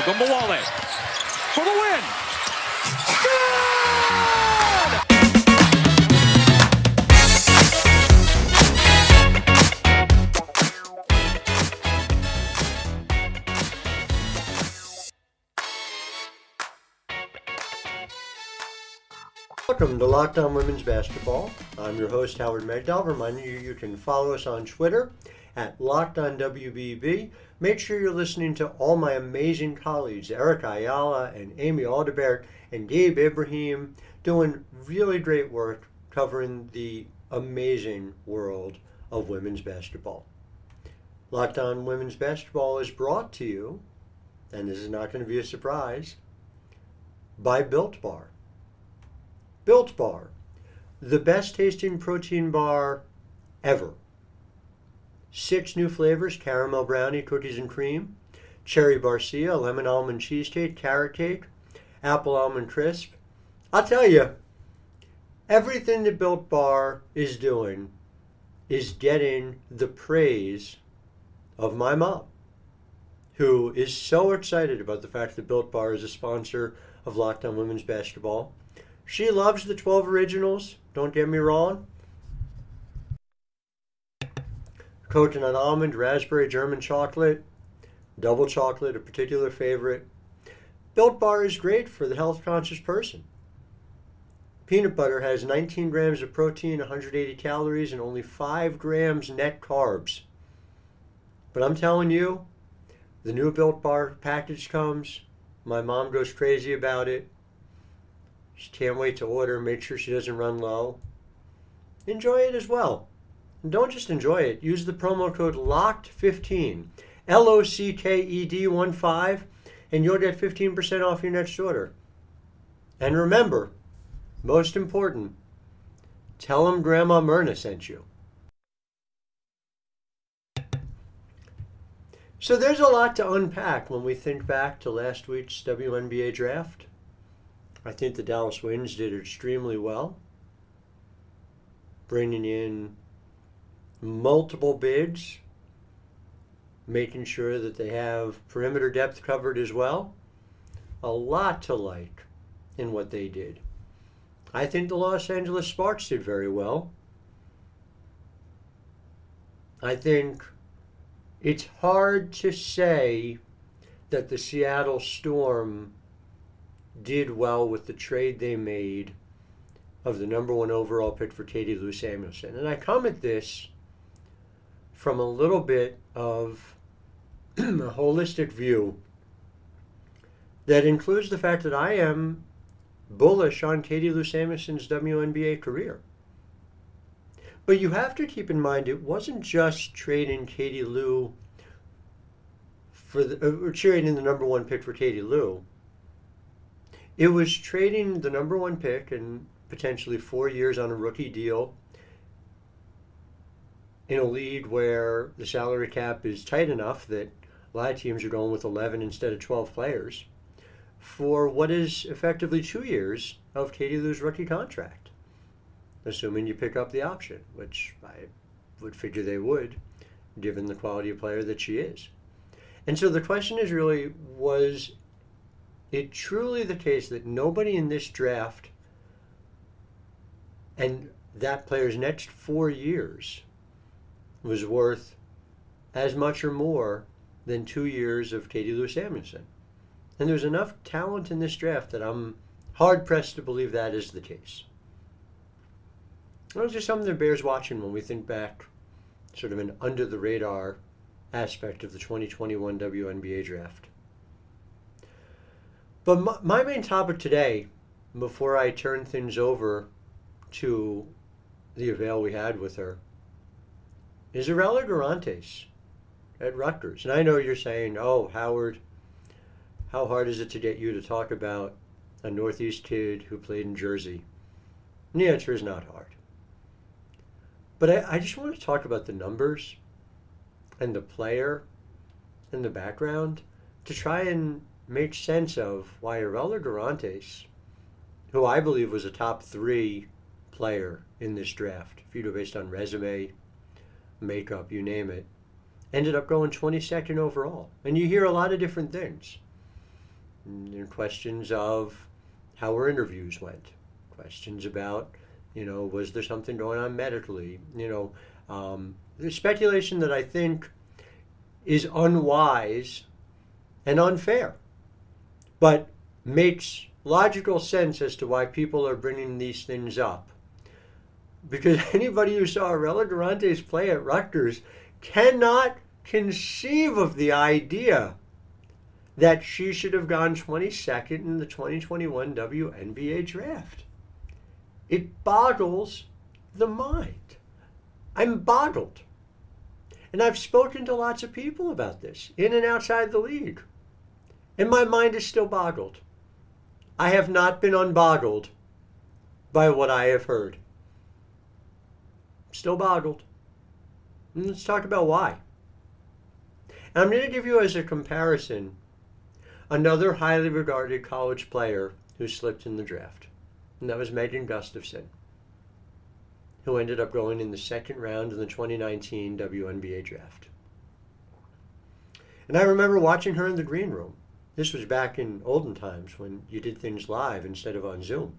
Ogunbowale for the win. Welcome to Locked On Women's Basketball. I'm your host, Howard Megdal. Reminding you, you can follow us on Twitter at Locked On WBB. Make sure you're listening to all my amazing colleagues, Eric Ayala and Amy Aldebert and Gabe Ibrahim, doing really great work covering the amazing world of women's basketball. Locked On Women's Basketball is brought to you, and this is not going to be a surprise, by Built Bar. Built Bar, the best tasting protein bar ever. Six new flavors caramel brownie, cookies and cream, cherry barcia, lemon almond cheesecake, carrot cake, apple almond crisp. I'll tell you, everything that Built Bar is doing is getting the praise of my mom, who is so excited about the fact that Built Bar is a sponsor of Locked On Women's Basketball. She loves the 12 originals, don't get me wrong. Coconut almond, raspberry, German chocolate, double chocolate, a particular favorite. Built Bar is great for the health conscious person. Peanut butter has 19 grams of protein, 180 calories, and only 5 grams net carbs. But I'm telling you, the new Built Bar package comes. My mom goes crazy about it. She can't wait to order, make sure she doesn't run low. Enjoy it as well. Don't just enjoy it, use the promo code LOCKED15, L O C K E D 1 5, and you'll get 15% off your next order. And remember, most important, tell them Grandma Myrna sent you. So there's a lot to unpack when we think back to last week's WNBA draft. I think the Dallas Wings did extremely well, bringing in multiple bids, making sure that they have perimeter depth covered as well. A lot to like in what they did. I think the Los Angeles Sparks did very well. I think it's hard to say that the Seattle Storm did well with the trade they made of the number one overall pick for Katie Lou Samuelson. And I come at this from a little bit of a holistic view that includes the fact that I am bullish on Katie Lou Samuelson's WNBA career. But you have to keep in mind it wasn't just trading Katie Lou for the uh, or trading the number one pick for Katie Lou. It was trading the number one pick and potentially four years on a rookie deal in a league where the salary cap is tight enough that a lot of teams are going with 11 instead of 12 players for what is effectively two years of Katie Lou's rookie contract, assuming you pick up the option, which I would figure they would, given the quality of player that she is. And so the question is really was it truly the case that nobody in this draft and that player's next four years was worth as much or more than two years of Katie Lou Samuelson? And there's enough talent in this draft that I'm hard pressed to believe that is the case. Those are some something that bears watching when we think back, sort of an under the radar aspect of the 2021 WNBA draft. But my, my main topic today, before I turn things over to the avail we had with her, is Arella Guirantes at Rutgers. And I know you're saying, oh, Howard, how hard is it to get you to talk about a Northeast kid who played in Jersey? And the answer is not hard. But I, I just want to talk about the numbers and the player and the background to try and make sense of why Arella Guirantes, who I believe was a top three player in this draft, if you do based on resume, makeup, you name it, ended up going 22nd overall. And you hear a lot of different things. And questions of how her interviews went, questions about, you know, was there something going on medically? You know, um, speculation that I think is unwise and unfair, but makes logical sense as to why people are bringing these things up. Because anybody who saw Arella Guirantes play at Rutgers cannot conceive of the idea that she should have gone 22nd in the 2021 WNBA draft. It boggles the mind. I'm boggled. And I've spoken to lots of people about this, in and outside the league. And my mind is still boggled. I have not been unboggled by what I have heard. Still boggled. And let's talk about why. And I'm going to give you as a comparison another highly regarded college player who slipped in the draft, and that was Megan Gustafson, who ended up going in the second round in the 2019 WNBA draft. And I remember watching her in the green room. This was back in olden times when you did things live instead of on Zoom.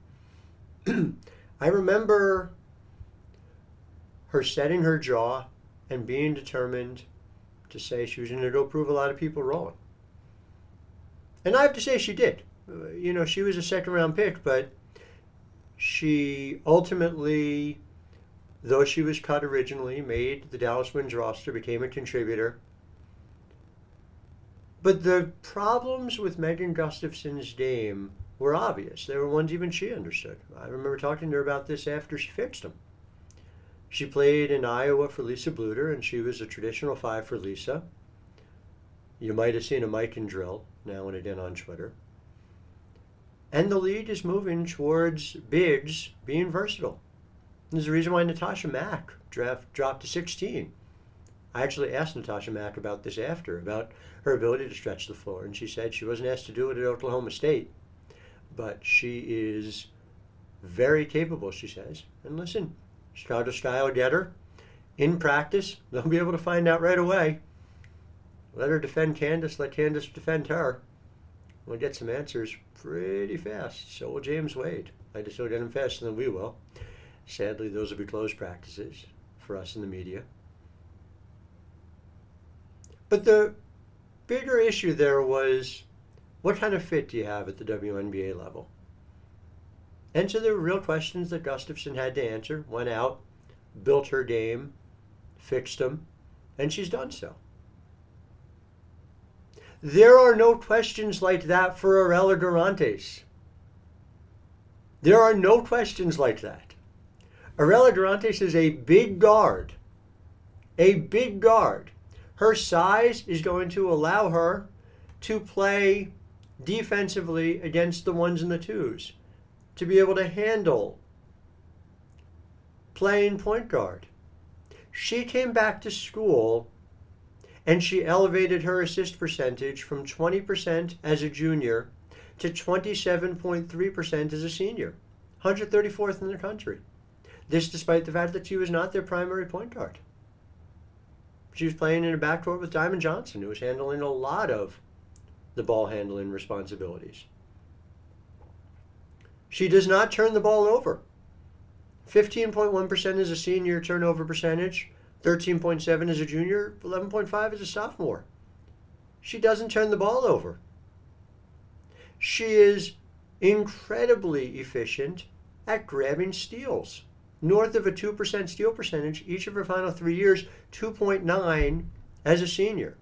I remember her setting her jaw and being determined to say she was going to go prove a lot of people wrong. And I have to say she did. You know, she was a second round pick, but she ultimately, though she was cut originally, made the Dallas Wings roster, became a contributor. But the problems with Megan Gustafson's game were obvious. They were ones even she understood. I remember talking to her about this after she fixed them. She played in Iowa for Lisa Bluder, and she was a traditional five for Lisa. You might have seen a Mikan drill now and again on Twitter. And the league is moving towards bigs being versatile. There's a reason why Natasha Mack draft dropped to 16. I actually asked Natasha Mack about this after, about her ability to stretch the floor, and she said she wasn't asked to do it at Oklahoma State, but she is very capable, she says. And listen, Chicago style getter. In practice, they'll be able to find out right away. Let her defend Candace, let Candace defend her. We'll get some answers pretty fast. So will James Wade. I just don't get them faster than we will. Sadly, those will be closed practices for us in the media. But the bigger issue there was what kind of fit do you have at the WNBA level? And so there were real questions that Gustafson had to answer. Went out, built her game, fixed them, and she's done so. There are no questions like that for Arella Guirantes. There are no questions like that. Arella Guirantes is a big guard. A big guard. Her size is going to allow her to play defensively against the ones and the twos to be able to handle playing point guard. She came back to school and she elevated her assist percentage from 20% as a junior to 27.3% as a senior, 134th in the country. This despite the fact that she was not their primary point guard. She was playing in a backcourt with Diamond Johnson, who was handling a lot of the ball handling responsibilities. She does not turn the ball over. 15.1% is a senior turnover percentage, 13.7 is a junior, 11.5 is a sophomore. She doesn't turn the ball over. She is incredibly efficient at grabbing steals. North of a 2% steal percentage each of her final three years, 2.9 as a senior.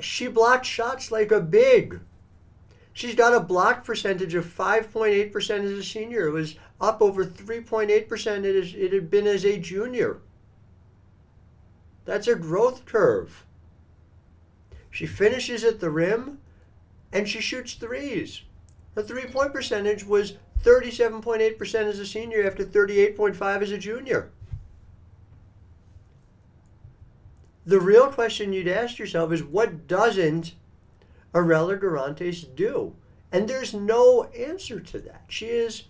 She blocked shots like a big. She's got a block percentage of 5.8% as a senior. It was up over 3.8% it, it had been as a junior. That's a growth curve. She finishes at the rim and she shoots threes. Her three point percentage was 37.8% as a senior after 38.5 as a junior. The real question you'd ask yourself is what doesn't Arella Guirantes do? And there's no answer to that. She is,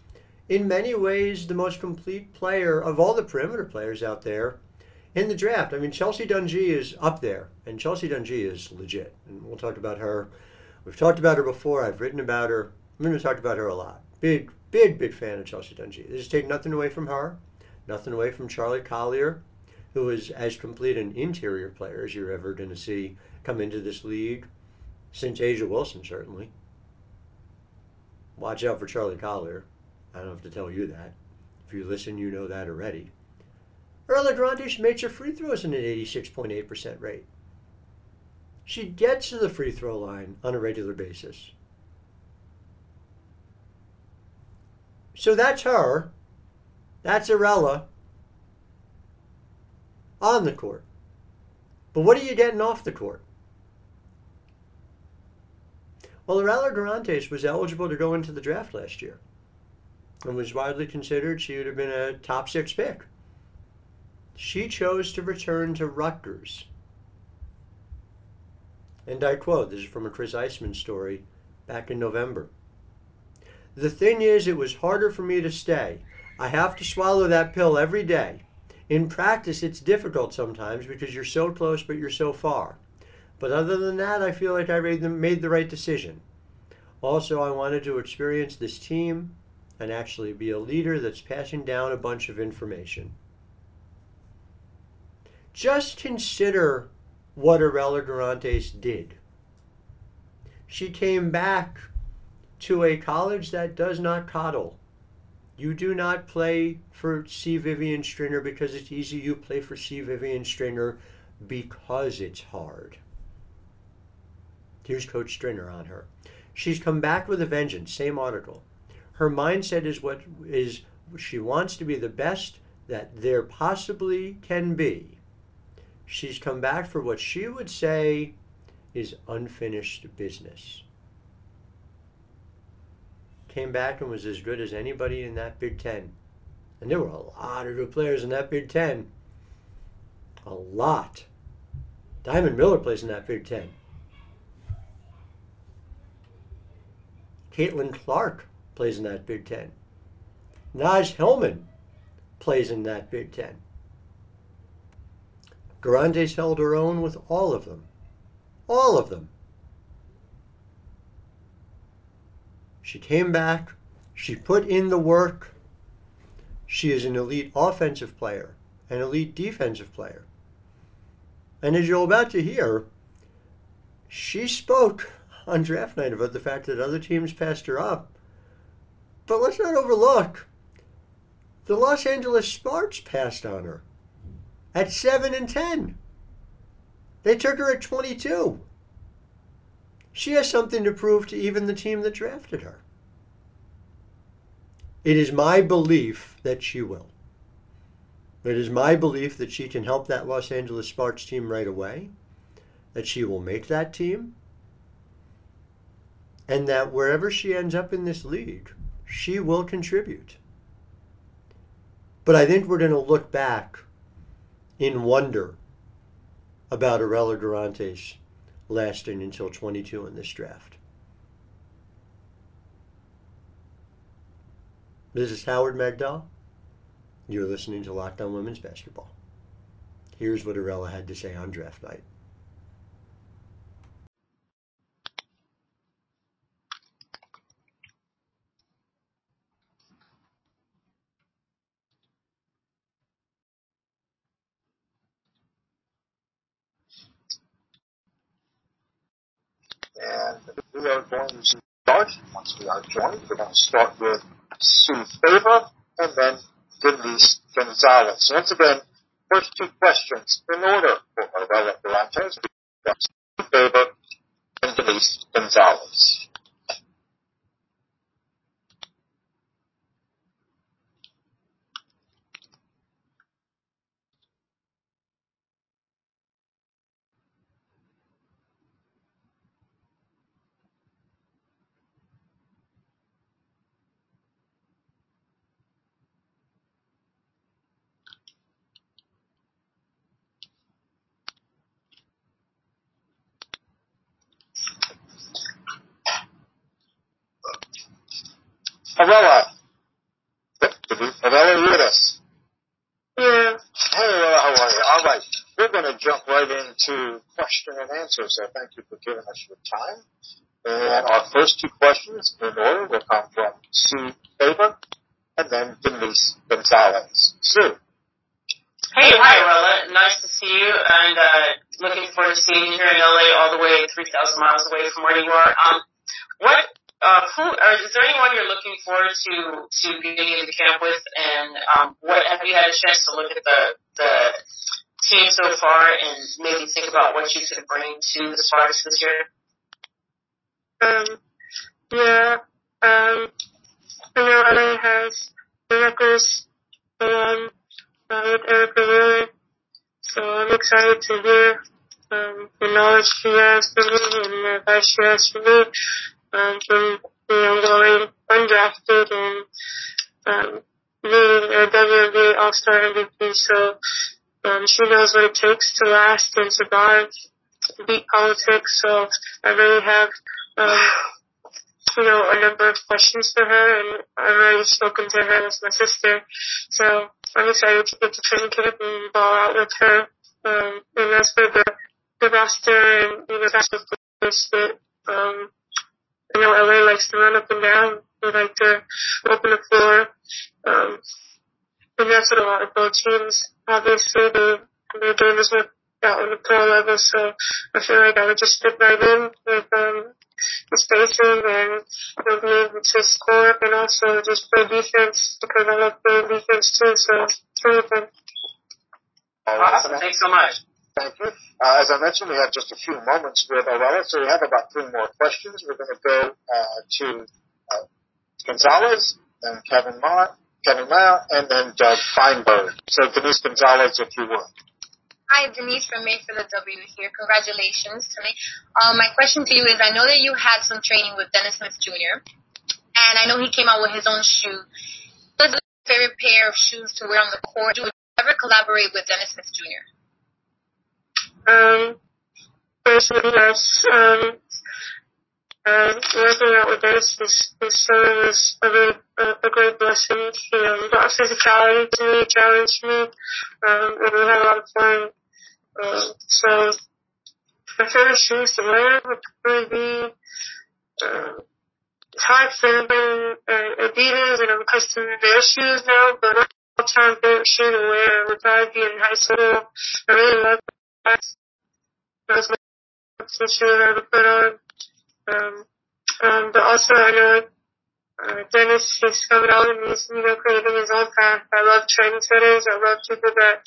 in many ways, the most complete player of all the perimeter players out there in the draft. I mean, Chelsea Dungee is up there, and Chelsea Dungee is legit. And we'll talk about her. We've talked about her before. I've written about her. I'm going to talk about her a lot. Big, big, big fan of Chelsea Dungee. This is taking nothing away from her, nothing away from Charlie Collier, who is as complete an interior player as you're ever going to see come into this league since A'ja Wilson, certainly. Watch out for Charlie Collier. I don't have to tell you that. If you listen, you know that already. Arella Durante makes her free throws in an 86.8% rate. She gets to the free throw line on a regular basis. So that's her. That's Arella on the court. But what are you getting off the court? Well, Arella Guirantes was eligible to go into the draft last year and was widely considered she would have been a top six pick. She chose to return to Rutgers. And I quote this is from a Chris Iseman story back in November. The thing is, it was harder for me to stay. I have to swallow that pill every day. In practice, it's difficult sometimes because you're so close but you're so far. But other than that, I feel like I made the, made the right decision. Also, I wanted to experience this team and actually be a leader that's passing down a bunch of information. Just consider what Arella Guirantes did. She came back to a college that does not coddle. You do not play for C. Vivian Stringer because it's easy. You play for C. Vivian Stringer because it's hard. Here's Coach Stringer on her. She's come back with a vengeance. Same article. Her mindset is what is she wants to be the best that there possibly can be. She's come back for what she would say is unfinished business. Came back and was as good as anybody in that Big Ten. And there were a lot of good players in that Big Ten. A lot. Diamond Miller plays in that Big Ten. Caitlin Clark plays in that Big Ten. Naz Hillmon plays in that Big Ten. Guirantes held her own with all of them. All of them. She came back. She put in the work. She is an elite offensive player, an elite defensive player. And as you're about to hear, she spoke on draft night about the fact that other teams passed her up. But let's not overlook the Los Angeles Sparks passed on her at 7 and 10. They took her at 22. She has something to prove to even the team that drafted her. It is my belief that she will. It is my belief that she can help that Los Angeles Sparks team right away, that she will make that team, and that wherever she ends up in this league, she will contribute. But I think we're going to look back in wonder about Arella Guirantes lasting until 22 in this draft. This is Howard Megdal. You're listening to Locked On Women's Basketball. Here's what Arella had to say on draft night. and we are going to start. We are joined, we're going to start with Sue Favor and then Denise Gonzalez. Once again, first two questions in order for Arella Guirantes, Sue Favor and Denise Gonzalez. Arella. Arella, are you with us? Yeah. Hey, how are you? All right. We're going to jump right into question and answer, so thank you for giving us your time. And our first two questions in order will come from Sue Favor and then Denise Gonzalez. Sue. Hey, hi, Rella. Nice to see you, and uh, looking forward to seeing you here in LA, all the way 3,000 miles away from where you are. Um, what, uh, who, uh, is there anyone you're looking forward to to being in the camp with, and um, what have you had a chance to look at the the team so far, and maybe think about what you could bring to the Spartans this year? Um, yeah, um, I know LA has records, um, with Erica Wheeler. So I'm excited to hear um, the knowledge she has for me and the advice she has for me um, from you know going undrafted and um, being a WNBA All-Star MVP. So um, she knows what it takes to last and survive, beat politics. So I really have um, you know, a number of questions for her, and I've already spoken to her as my sister. So I'm excited to get to training camp and ball out with her. Um, and as for the, the roster and, you know, that's the place that, um, I know LA likes to run up and down. They like to open the floor. Um, and that's what a lot of pro teams, obviously, they, they're doing this that on the pro level. So I feel like I would just fit right in with, um, the spacing and you know, being able to score and also just play defense because I love playing defense too. So it's really fun. Awesome. Thanks so much. Thank you. Uh, as I mentioned, we have just a few moments with Arella, so we have about three more questions. We're going to go uh, to uh, Gonzalez, then Kevin Marr, Kevin Mayer, and then Doug Feinberg. So Denise Gonzalez, if you would. Hi, Denise from Made for the W here. Congratulations to me. Um, my question to you is, I know that you had some training with Dennis Smith Jr., and I know he came out with his own shoe. What's your favorite pair of shoes to wear on the court? Do you ever collaborate with Dennis Smith Jr.? Um, personally, yes. Um, uh, working out with this, this summer was a, really, a, a great blessing. You know, he brought physicality to me, challenged me, um, and we had a lot of fun. Uh, so, my favorite shoes to wear would probably be, uh, hard for anybody, uh, Adidas, and I'm accustomed to their shoes now, but my all-time favorite shoe to wear would probably be in high school. I really love Um, um, but also I know uh, Dennis is coming out and he's, you know, creating his own path. I love trendsetters. I love people that,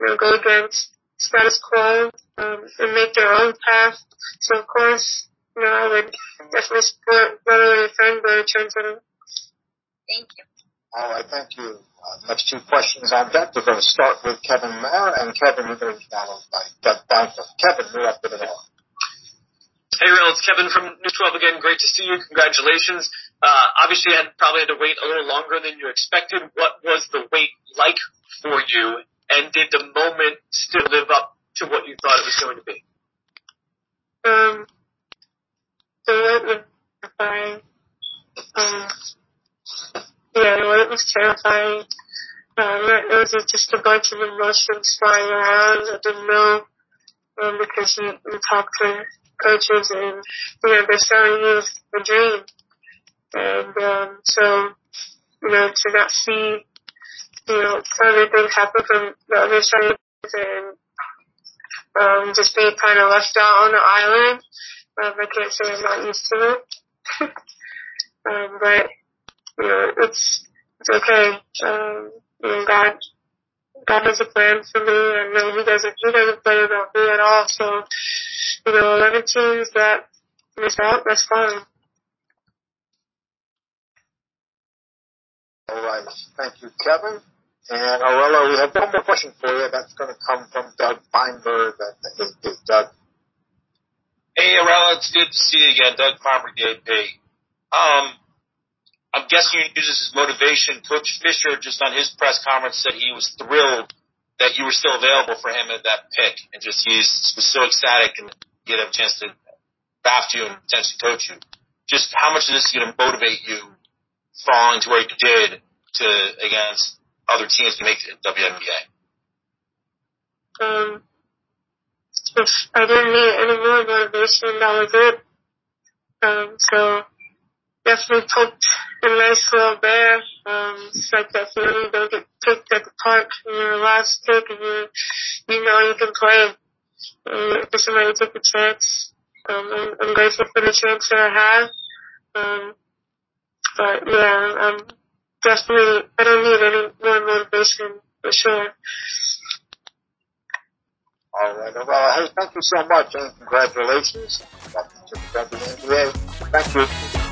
you know, go against status quo, um, and make their own path. So of course, you know, I would definitely support not only a friend, but a trendsetter. Thank you. All right, thank you. Uh, next two questions on deck. We're going to start with Kevin Mayer, and Kevin, you're going to be followed by Doug Banker. Kevin, you're up with it all. Hey, Real, it's Kevin from News 12 again. Great to see you. Congratulations. Uh, obviously, you had probably had to wait a little longer than you expected. What was the wait like for you? And did the moment still live up to what you thought it was going to be? Um, the wait was terrifying. Um, yeah, the wait was terrifying. Um, it was just a bunch of emotions flying around. I didn't know um, because we, we talked to coaches and, you know, they're selling you a dream. And, um, so, you know, to not see, you know, other things happen from the other side and, um, just being kind of left out on the island. Um, I can't say I'm not used to it. um, but, you know, it's, it's okay. Um, you know, God, God has a plan for me and, you know, he doesn't, he doesn't play about me at all. So, you know, 11 teams that miss out, that's fine. All right. Thank you, Kevin. And Arella, we have one more question for you. That's going to come from Doug Feinberg. That is Doug. Hey, Arella, it's good to see you again. Doug Feinberg, AP. Um, I'm guessing you use this as motivation. Coach Fisher, just on his press conference, said he was thrilled that you were still available for him at that pick, and just he was so ecstatic and get a chance to draft you and potentially coach you. Just how much is this going to motivate you falling to where you did to against other teams to make the WNBA? Um, I didn't need any more motivation, that was it. Um, so definitely poked a nice little bear. Um, it's like that feeling you don't get picked at the park and you're last pick and you, you know you can play. And for somebody to take a chance. Um, I'm, I'm grateful for the chance that I have. Um, but yeah, I'm definitely, I don't need any more motivation for sure. All right. Well, hey, thank you so much and congratulations. Welcome to the NBA. Thank you.